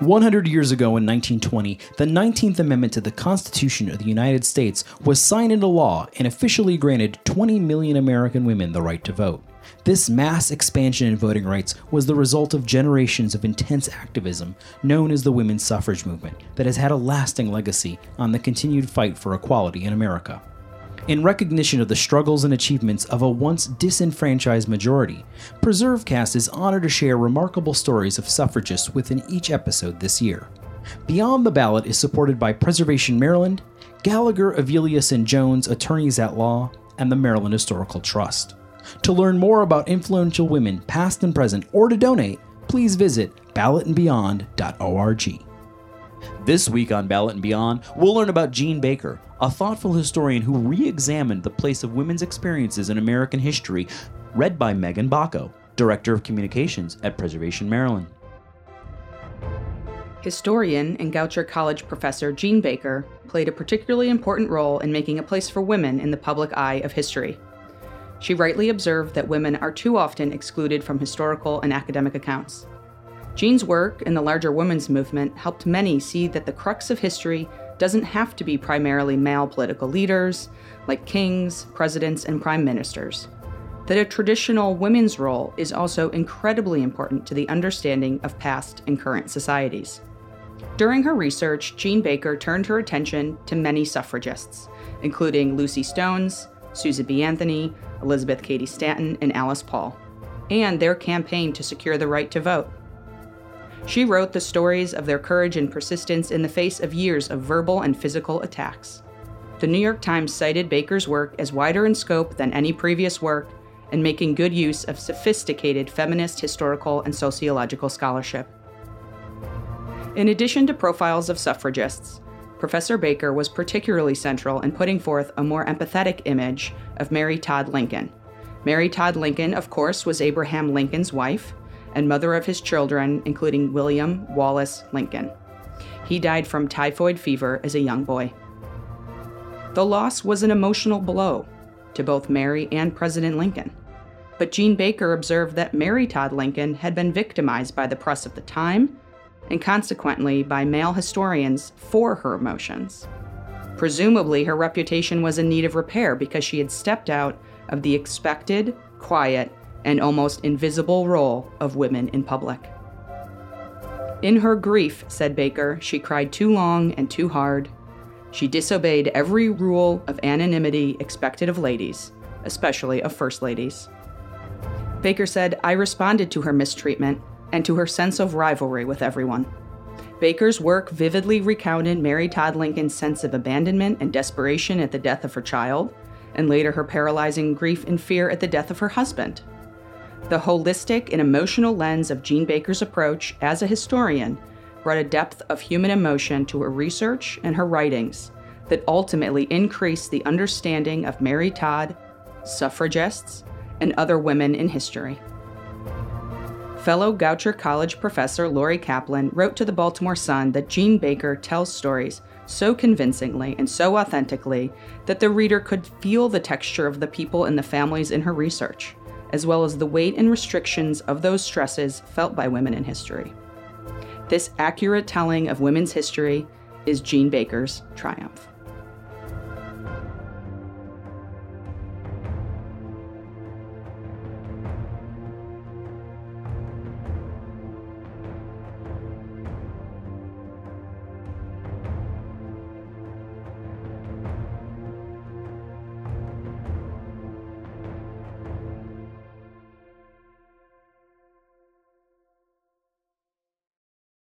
100 years ago in 1920, the 19th Amendment to the Constitution of the United States was signed into law and officially granted 20 million American women the right to vote. This mass expansion in voting rights was the result of generations of intense activism known as the women's suffrage movement that has had a lasting legacy on the continued fight for equality in America. In recognition of the struggles and achievements of a once disenfranchised majority, PreserveCast is honored to share remarkable stories of suffragists within each episode this year. Beyond the Ballot is supported by Preservation Maryland, Gallagher, Evelius, and Jones Attorneys at Law, and the Maryland Historical Trust. To learn more about influential women, past and present, or to donate, please visit ballotandbeyond.org. This week on Ballot and Beyond, we'll learn about Jean Baker, a thoughtful historian who re examined the place of women's experiences in American history, read by Megan Bacco, Director of Communications at Preservation Maryland. Historian and Goucher College professor Jean Baker played a particularly important role in making a place for women in the public eye of history. She rightly observed that women are too often excluded from historical and academic accounts. Jean's work in the larger women's movement helped many see that the crux of history doesn't have to be primarily male political leaders, like kings, presidents, and prime ministers. That a traditional women's role is also incredibly important to the understanding of past and current societies. During her research, Jean Baker turned her attention to many suffragists, including Lucy Stones, Susan B. Anthony, Elizabeth Cady Stanton, and Alice Paul, and their campaign to secure the right to vote. She wrote the stories of their courage and persistence in the face of years of verbal and physical attacks. The New York Times cited Baker's work as wider in scope than any previous work and making good use of sophisticated feminist historical and sociological scholarship. In addition to profiles of suffragists, Professor Baker was particularly central in putting forth a more empathetic image of Mary Todd Lincoln. Mary Todd Lincoln, of course, was Abraham Lincoln's wife, and mother of his children, including William Wallace Lincoln. He died from typhoid fever as a young boy. The loss was an emotional blow to both Mary and President Lincoln. But Jean Baker observed that Mary Todd Lincoln had been victimized by the press of the time and consequently by male historians for her emotions. Presumably, her reputation was in need of repair because she had stepped out of the expected, quiet, and almost invisible role of women in public. In her grief, said Baker, she cried too long and too hard. She disobeyed every rule of anonymity expected of ladies, especially of first ladies. Baker said, I responded to her mistreatment and to her sense of rivalry with everyone. Baker's work vividly recounted Mary Todd Lincoln's sense of abandonment and desperation at the death of her child, and later her paralyzing grief and fear at the death of her husband. The holistic and emotional lens of Jean Baker's approach as a historian brought a depth of human emotion to her research and her writings that ultimately increased the understanding of Mary Todd, suffragists, and other women in history. Fellow Goucher College professor Laurie Kaplan wrote to the Baltimore Sun that Jean Baker tells stories so convincingly and so authentically that the reader could feel the texture of the people and the families in her research as well as the weight and restrictions of those stresses felt by women in history. This accurate telling of women's history is Jean Baker's triumph.